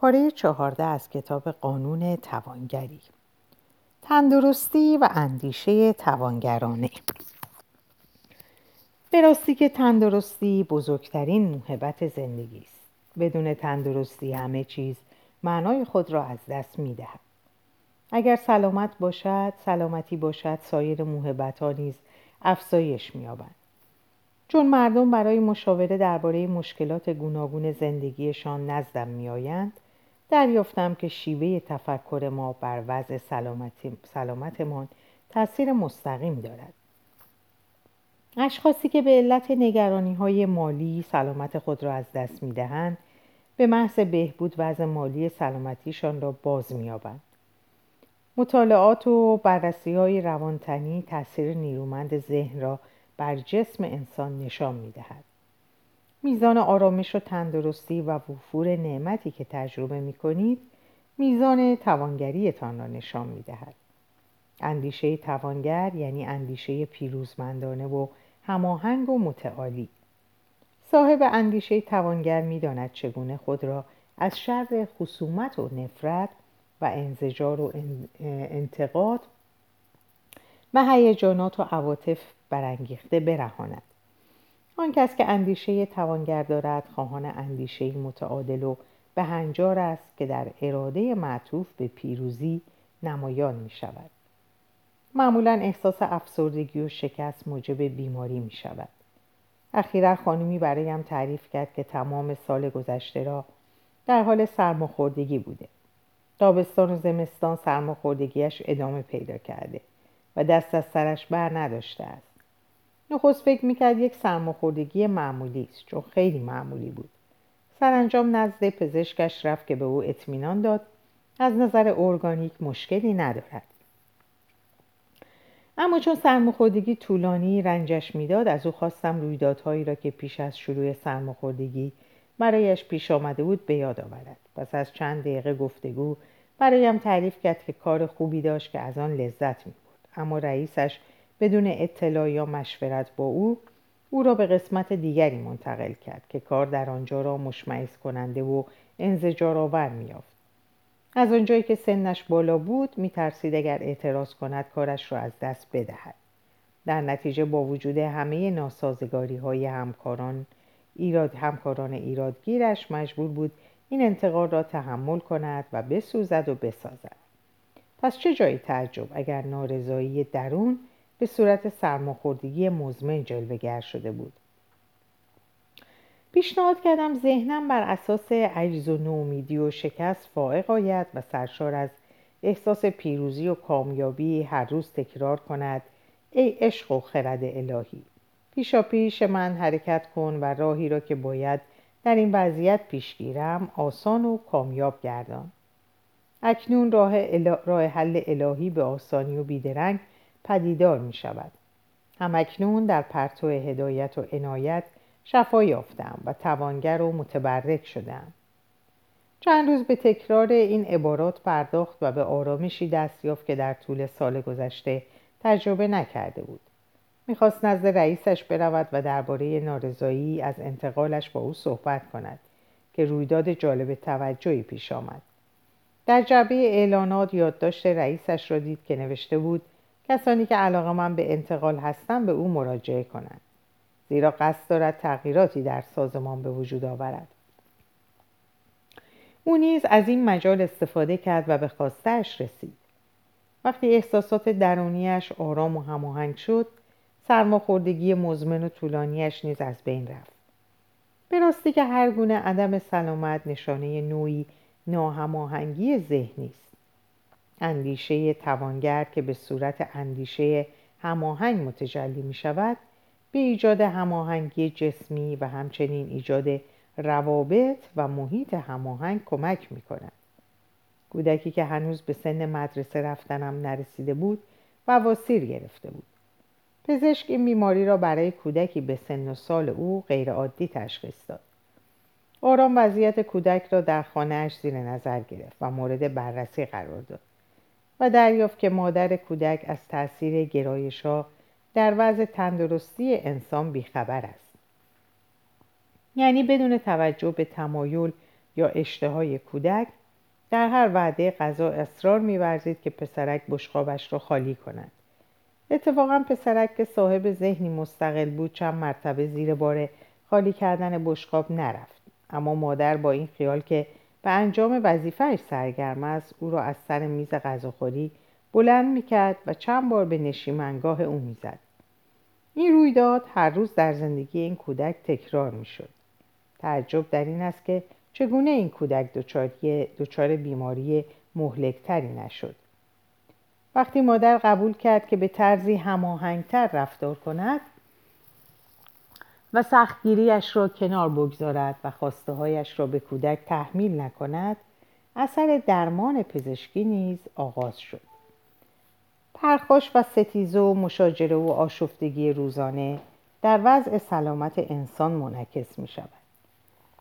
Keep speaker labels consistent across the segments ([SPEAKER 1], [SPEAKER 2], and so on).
[SPEAKER 1] پاره چهارده از کتاب قانون توانگری. تندرستی و اندیشه توانگرانه. به راستی که تندرستی بزرگترین موهبت زندگی است. بدون تندرستی همه چیز معنای خود را از دست می دهد. اگر سلامت باشد سلامتی باشد سایر موهبت ها نیز افزایش می‌یابند چون مردم برای مشاوره درباره مشکلات گوناگون زندگیشان نزدم میآیند دریافتم که شیوه تفکر ما بر وضع سلامتمان تاثیر مستقیم دارد اشخاصی که به علت نگرانی های مالی سلامت خود را از دست می دهند به محض بهبود وضع مالی سلامتیشان را باز می آبند. مطالعات و بررسی های روانتنی تاثیر نیرومند ذهن را بر جسم انسان نشان می دهد. میزان آرامش و تندرستی و وفور نعمتی که تجربه می کنید میزان توانگریتان را نشان می دهد. اندیشه توانگر یعنی اندیشه پیروزمندانه و هماهنگ و متعالی صاحب اندیشه توانگر می‌داند چگونه خود را از شر خصومت و نفرت و انزجار و انتقاد و هیجانات و عواطف برانگیخته برهاند آن کس که اندیشه توانگر دارد خواهان اندیشه متعادل و به هنجار است که در اراده معطوف به پیروزی نمایان می شود معمولا احساس افسردگی و شکست موجب بیماری می شود اخیرا خانمی برایم تعریف کرد که تمام سال گذشته را در حال سرماخوردگی بوده. تابستان و زمستان سرماخوردگیش ادامه پیدا کرده و دست از سرش بر نداشته است. نخست فکر می‌کرد یک سرماخوردگی معمولی است چون خیلی معمولی بود. سرانجام نزد پزشکش رفت که به او اطمینان داد. از نظر ارگانیک مشکلی ندارد. اما چون سرماخوردگی طولانی رنجش می‌داد از او خواستم رویدادهایی را که پیش از شروع سرماخوردگی برایش پیش آمده بود به یاد آورد. پس از چند دقیقه گفتگو برایم تعریف کرد که کار خوبی داشت که از آن لذت می اما رئیسش بدون اطلاع یا مشورت با او او را به قسمت دیگری منتقل کرد که کار در آنجا را مشمعز کننده و انزجار آور میافت از آنجایی که سنش بالا بود میترسید اگر اعتراض کند کارش را از دست بدهد. در نتیجه با وجود همه ناسازگاری های همکاران ایراد همکاران ایرادگیرش مجبور بود این انتقاد را تحمل کند و بسوزد و بسازد. پس چه جایی تعجب اگر نارضایی درون به صورت سرماخوردگی مزمن جلوگر شده بود. پیشنهاد کردم ذهنم بر اساس عجز و نومیدی و شکست فائق آید و سرشار از احساس پیروزی و کامیابی هر روز تکرار کند. ای عشق و خرد الهی پیشا پیش من حرکت کن و راهی را که باید در این وضعیت پیش گیرم آسان و کامیاب گردان. اکنون راه, راه حل الهی به آسانی و بیدرنگ پدیدار می شود. هم اکنون در پرتو هدایت و عنایت شفا یافتم و توانگر و متبرک شدم. چند روز به تکرار این عبارات پرداخت و به آرامشی دست یافت که در طول سال گذشته تجربه نکرده بود. می‌خواست نزد رئیسش برود و درباره نارضایی از انتقالش با او صحبت کند که رویداد جالب توجهی پیش آمد. در جعبه اعلانات یادداشت رئیسش را دید که نوشته بود کسانی که علاقه من به انتقال هستند به او مراجعه کنند زیرا قصد دارد تغییراتی در سازمان به وجود آورد. او نیز از این مجال استفاده کرد و به خواستهاش رسید. وقتی احساسات درونیش آرام و هماهنگ شد سرماخوردگی مزمن و طولانیش نیز از بین رفت. به راستی که هر گونه عدم سلامت نشانه نوعی ناهماهنگی ذهنی است اندیشه توانگر که به صورت اندیشه هماهنگ متجلی می شود به ایجاد هماهنگی جسمی و همچنین ایجاد روابط و محیط هماهنگ کمک می کند. کودکی که هنوز به سن مدرسه رفتنم نرسیده بود و واسیر گرفته بود. پزشک این بیماری را برای کودکی به سن و سال او غیرعادی تشخیص داد. آرام وضعیت کودک را در خانهاش زیر نظر گرفت و مورد بررسی قرار داد و دریافت که مادر کودک از تاثیر گرایش ها در وضع تندرستی انسان بیخبر است. یعنی بدون توجه به تمایل یا اشتهای کودک در هر وعده غذا اصرار میورزید که پسرک بشقابش را خالی کند. اتفاقا پسرک که صاحب ذهنی مستقل بود چند مرتبه زیر بار خالی کردن بشقاب نرفت. اما مادر با این خیال که به انجام وظیفهش سرگرم است. او را از سر میز غذاخوری بلند می‌کرد و چند بار به نشیمنگاه او می‌زد. این رویداد هر روز در زندگی این کودک تکرار می‌شد. تعجب در این است که چگونه این کودک دچار بیماری مهلکتری نشد. وقتی مادر قبول کرد که به طرزی هماهنگتر رفتار کند و سختگیریش را کنار بگذارد و خواسته هایش را به کودک تحمیل نکند اثر درمان پزشکی نیز آغاز شد. پرخاش و ستیزه و مشاجره و آشفتگی روزانه در وضع سلامت انسان منعکس می شود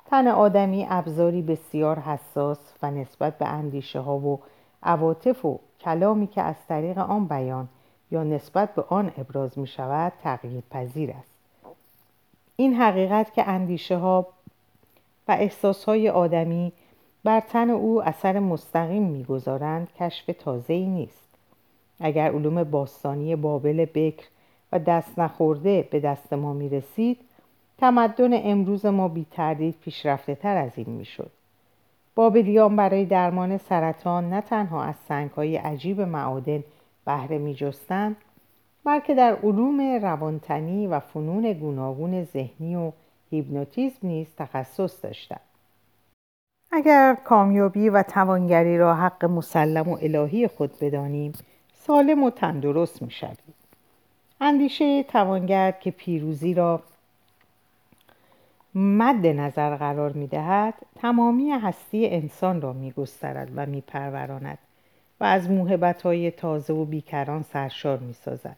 [SPEAKER 1] تن آدمی ابزاری بسیار حساس و نسبت به اندیشه ها و عواطف و کلامی که از طریق آن بیان یا نسبت به آن ابراز می شود تغییر پذیر است. این حقیقت که اندیشه ها و احساس های آدمی بر تن او اثر مستقیم می‌گذارند کشف تازه ای نیست اگر علوم باستانی بابل بکر و دست نخورده به دست ما می رسید تمدن امروز ما بی تردید پیشرفته تر از این می شد. بابلیان برای درمان سرطان نه تنها از سنگ های عجیب معادن بهره می جستند بلکه در علوم روانتنی و فنون گوناگون ذهنی و هیپنوتیزم نیز تخصص داشتند. اگر کامیابی و توانگری را حق مسلم و الهی خود بدانیم سالم و تندرست می شوید. اندیشه توانگر که پیروزی را مد نظر قرار می دهد تمامی هستی انسان را می گسترد و می پروراند و از موهبت های تازه و بیکران سرشار می سازد.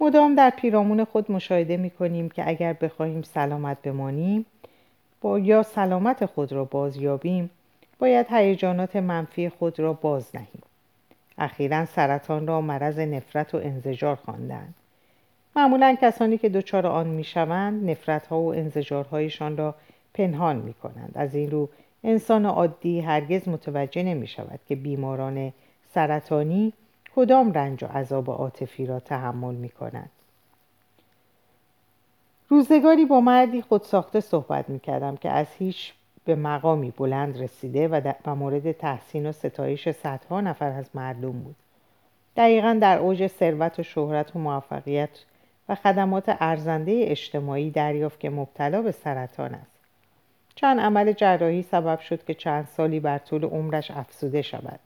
[SPEAKER 1] مدام در پیرامون خود مشاهده می کنیم که اگر بخواهیم سلامت بمانیم با یا سلامت خود را بازیابیم باید هیجانات منفی خود را باز نهیم اخیرا سرطان را مرض نفرت و انزجار خواندند معمولا کسانی که دچار آن می‌شوند نفرت ها و انزجارهایشان را پنهان می کنند. از این رو انسان عادی هرگز متوجه نمی شود که بیماران سرطانی کدام رنج و عذاب عاطفی را تحمل می کنند. روزگاری با مردی خودساخته صحبت می کردم که از هیچ به مقامی بلند رسیده و, در مورد تحسین و ستایش صدها نفر از مردم بود. دقیقا در اوج ثروت و شهرت و موفقیت و خدمات ارزنده اجتماعی دریافت که مبتلا به سرطان است. چند عمل جراحی سبب شد که چند سالی بر طول عمرش افسوده شود.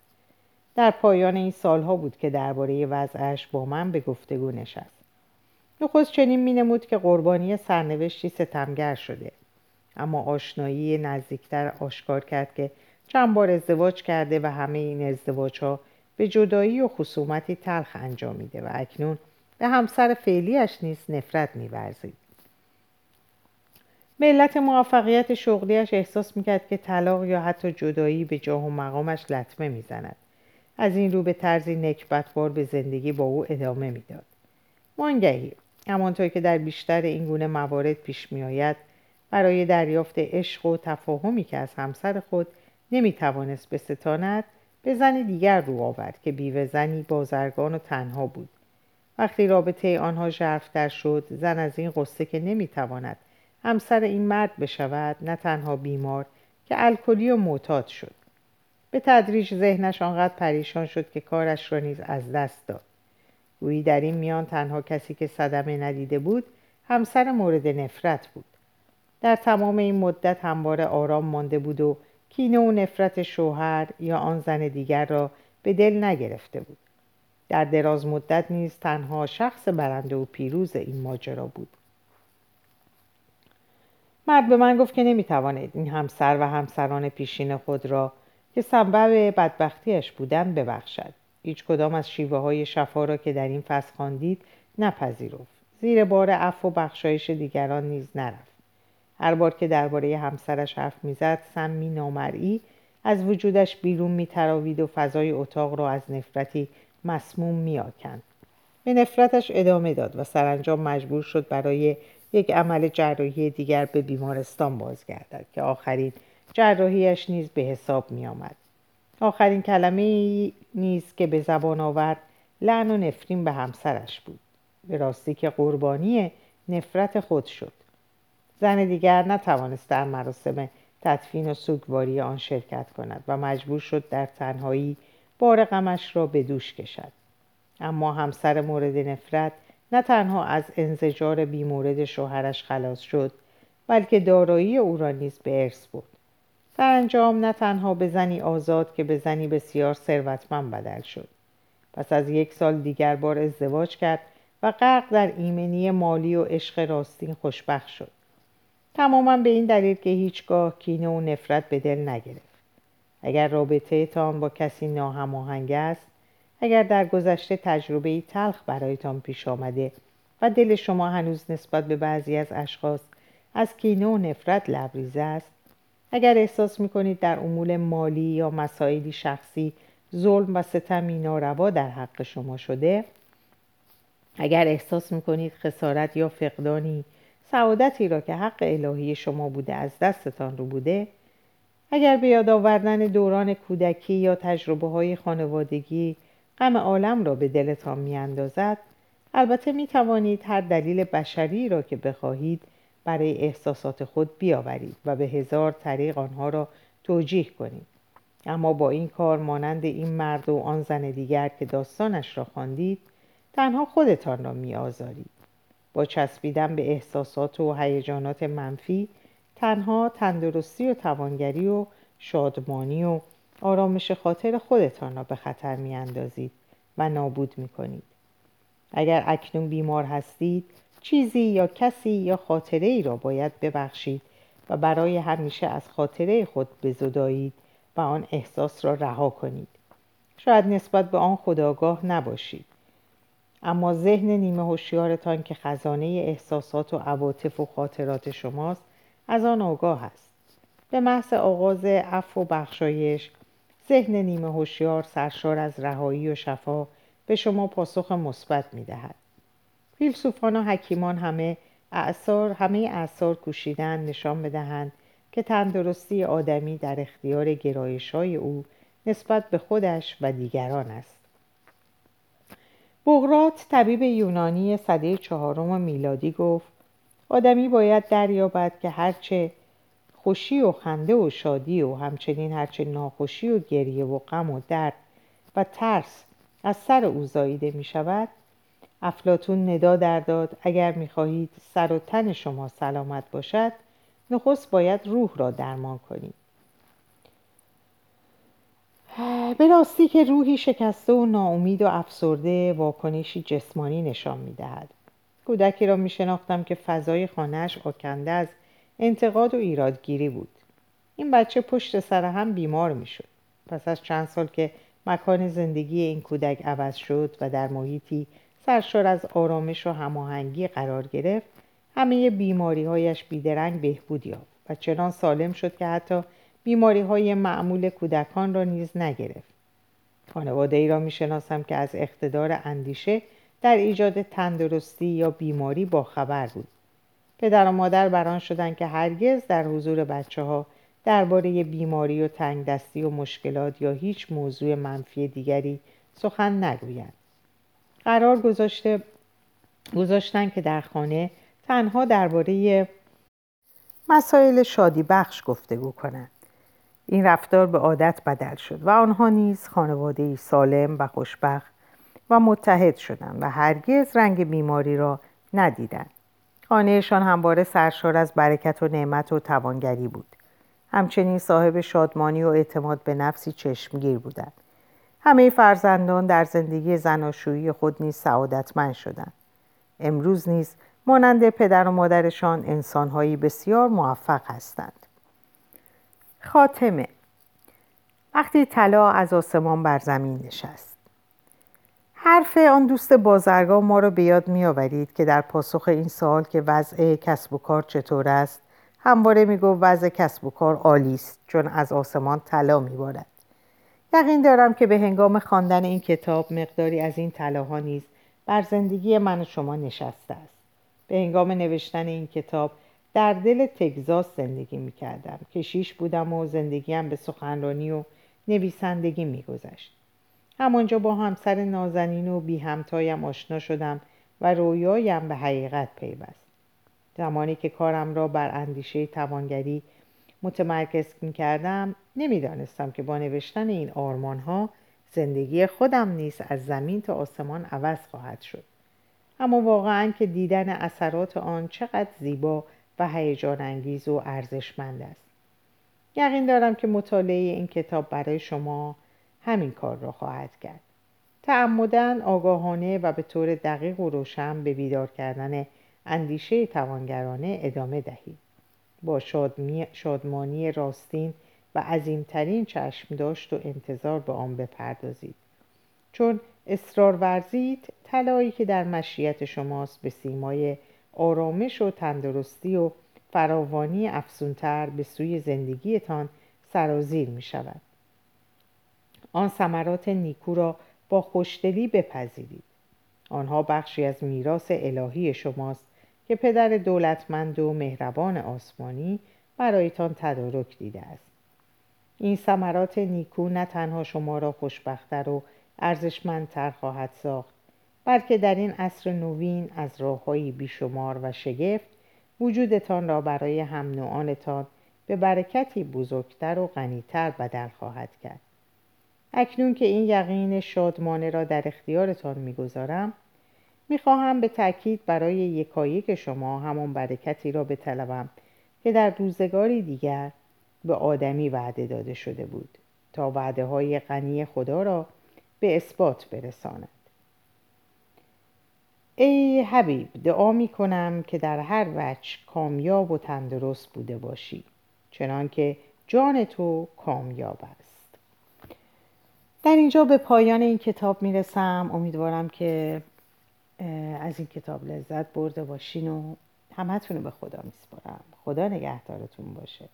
[SPEAKER 1] در پایان این سالها بود که درباره وضعش با من به گفتگو نشست. نخست چنین مینمود که قربانی سرنوشتی ستمگر شده. اما آشنایی نزدیکتر آشکار کرد که چند بار ازدواج کرده و همه این ازدواج ها به جدایی و خصومتی تلخ انجامیده و اکنون به همسر فعلیش نیز نفرت میورزید. به علت موفقیت شغلیش احساس می‌کرد که طلاق یا حتی جدایی به جاه و مقامش لطمه می‌زند. از این رو به طرزی نکبتوار به زندگی با او ادامه می‌داد. وانگهی همانطور که در بیشتر این گونه موارد پیش میآید برای دریافت عشق و تفاهمی که از همسر خود نمی‌توانست بستاند به زن دیگر رو آورد که بیوه زنی بازرگان و تنها بود. وقتی رابطه آنها ژرفتر شد زن از این قصه که نمی‌تواند همسر این مرد بشود نه تنها بیمار که الکلی و معتاد شد. به تدریج ذهنش آنقدر پریشان شد که کارش را نیز از دست داد. گویی در این میان تنها کسی که صدمه ندیده بود همسر مورد نفرت بود. در تمام این مدت همواره آرام مانده بود و کینه و نفرت شوهر یا آن زن دیگر را به دل نگرفته بود. در دراز مدت نیز تنها شخص برنده و پیروز این ماجرا بود. مرد به من گفت که نمی‌تواند این همسر و همسران پیشین خود را که سبب بدبختیش بودند ببخشد. هیچ کدام از شیوه های شفا را که در این فصل خواندید نپذیرفت. زیر بار عفو و بخشایش دیگران نیز نرفت. هر بار که درباره همسرش حرف می‌زد سمی نامرئی از وجودش بیرون میتراوید و فضای اتاق را از نفرتی مسموم میآکند. به نفرتش ادامه داد و سرانجام مجبور شد برای یک عمل جراحی دیگر به بیمارستان بازگردد که آخرین جراحیش نیز به حساب می آمد. آخرین کلمه نیز که به زبان آورد لعن و نفرین به همسرش بود. به راستی که قربانی نفرت خود شد. زن دیگر نتوانست در مراسم تدفین و سوگواری آن شرکت کند و مجبور شد در تنهایی بار غمش را به دوش کشد. اما همسر مورد نفرت نه تنها از انزجار بیمورد شوهرش خلاص شد بلکه دارایی او را نیز به ارث برد. در انجام نه تنها به زنی آزاد که به زنی بسیار ثروتمند بدل شد. پس از یک سال دیگر بار ازدواج کرد و غرق در ایمنی مالی و عشق راستین خوشبخت شد. تماما به این دلیل که هیچگاه کینه و نفرت به دل نگرفت. اگر رابطه تان با کسی ناهماهنگ است اگر در گذشته تجربه تلخ برایتان پیش آمده و دل شما هنوز نسبت به بعضی از اشخاص از کینه و نفرت لبریزه است اگر احساس می‌کنید در امور مالی یا مسائلی شخصی ظلم و ستمی ناروا در حق شما شده اگر احساس می‌کنید خسارت یا فقدانی سعادتی را که حق الهی شما بوده از دستتان رو بوده اگر به یاد آوردن دوران کودکی یا تجربه های خانوادگی غم عالم را به دلتان میاندازد البته می توانید هر دلیل بشری را که بخواهید برای احساسات خود بیاورید و به هزار طریق آنها را توجیه کنید اما با این کار مانند این مرد و آن زن دیگر که داستانش را خواندید تنها خودتان را می آزارید. با چسبیدن به احساسات و هیجانات منفی تنها تندرستی و توانگری و شادمانی و آرامش خاطر خودتان را به خطر می اندازید و نابود می کنید. اگر اکنون بیمار هستید چیزی یا کسی یا خاطره ای را باید ببخشید و برای همیشه از خاطره خود بزدایید و آن احساس را رها کنید. شاید نسبت به آن خداگاه نباشید. اما ذهن نیمه هوشیارتان که خزانه احساسات و عواطف و خاطرات شماست از آن آگاه است. به محض آغاز عفو و بخشایش ذهن نیمه هوشیار سرشار از رهایی و شفا به شما پاسخ مثبت می‌دهد. فیلسوفان و حکیمان همه اعثار همه اعثار کوشیدن نشان بدهند که تندرستی آدمی در اختیار گرایش های او نسبت به خودش و دیگران است. بغرات طبیب یونانی صده چهارم میلادی گفت آدمی باید دریابد که هرچه خوشی و خنده و شادی و همچنین هرچه ناخوشی و گریه و غم و درد و ترس از سر او زاییده می شود افلاتون ندا در داد اگر می خواهید سر و تن شما سلامت باشد نخست باید روح را درمان کنید به راستی که روحی شکسته و ناامید و افسرده واکنشی جسمانی نشان می دهد. کودکی را می شناختم که فضای خانهش آکنده از انتقاد و ایرادگیری بود. این بچه پشت سر هم بیمار می شد. پس از چند سال که مکان زندگی این کودک عوض شد و در محیطی سرشار از آرامش و هماهنگی قرار گرفت. همه بیماری هایش بیدرنگ بهبود یافت و چنان سالم شد که حتی بیماری های معمول کودکان را نیز نگرفت. خانواده ای را می شناسم که از اقتدار اندیشه در ایجاد تندرستی یا بیماری با خبر بود. پدر و مادر بران شدند که هرگز در حضور بچه ها درباره بیماری و تنگ دستی و مشکلات یا هیچ موضوع منفی دیگری سخن نگویند. قرار گذاشته گذاشتن که در خانه تنها درباره مسائل شادی بخش گفتگو کنند. این رفتار به عادت بدل شد و آنها نیز خانواده سالم و خوشبخت و متحد شدند و هرگز رنگ بیماری را ندیدند. خانهشان همواره سرشار از برکت و نعمت و توانگری بود. همچنین صاحب شادمانی و اعتماد به نفسی چشمگیر بودند. همه فرزندان در زندگی زناشویی خود نیز سعادتمند شدند. امروز نیز مانند پدر و مادرشان انسانهایی بسیار موفق هستند. خاتمه. وقتی طلا از آسمان بر زمین نشست. حرف آن دوست بازرگاه ما را به یاد می آورید که در پاسخ این سال که وضع کسب و کار چطور است همواره می گفت وضع کسب و کار عالی است چون از آسمان طلا می بارد یقین دارم که به هنگام خواندن این کتاب مقداری از این طلاها نیز بر زندگی من و شما نشسته است. به هنگام نوشتن این کتاب در دل تگزاس زندگی می کردم کشیش بودم و زندگیم به سخنرانی و نویسندگی می گذشت همانجا با همسر نازنین و بی همتایم آشنا شدم و رویایم به حقیقت پیوست. زمانی که کارم را بر اندیشه توانگری متمرکز می کردم نمی‌دانستم که با نوشتن این آرمان ها زندگی خودم نیز از زمین تا آسمان عوض خواهد شد. اما واقعا که دیدن اثرات آن چقدر زیبا و هیجان انگیز و ارزشمند است. یقین دارم که مطالعه این کتاب برای شما همین کار را خواهد کرد. تعمدن آگاهانه و به طور دقیق و روشن به بیدار کردن اندیشه توانگرانه ادامه دهید. با شادمانی راستین و عظیمترین چشم داشت و انتظار به آن بپردازید. چون اصرار ورزید طلایی که در مشیت شماست به سیمای آرامش و تندرستی و فراوانی افزونتر به سوی زندگیتان سرازیر می شود آن ثمرات نیکو را با خوشدلی بپذیرید. آنها بخشی از میراث الهی شماست که پدر دولتمند و مهربان آسمانی برایتان تدارک دیده است. این ثمرات نیکو نه تنها شما را خوشبختتر و ارزشمندتر خواهد ساخت بلکه در این عصر نوین از راههایی بیشمار و شگفت وجودتان را برای هم نوعانتان به برکتی بزرگتر و غنیتر بدل خواهد کرد. اکنون که این یقین شادمانه را در اختیارتان می‌گذارم می‌خواهم به تاکید برای یکایک شما همان برکتی را بطلبم که در روزگاری دیگر به آدمی وعده داده شده بود تا وعده های غنی خدا را به اثبات برساند. ای حبیب دعا می کنم که در هر وجه کامیاب و تندرست بوده باشی چنانکه جان تو کامیاب است. در اینجا به پایان این کتاب می رسم امیدوارم که از این کتاب لذت برده باشین و همتون رو به خدا میسپارم. خدا نگهدارتون باشه.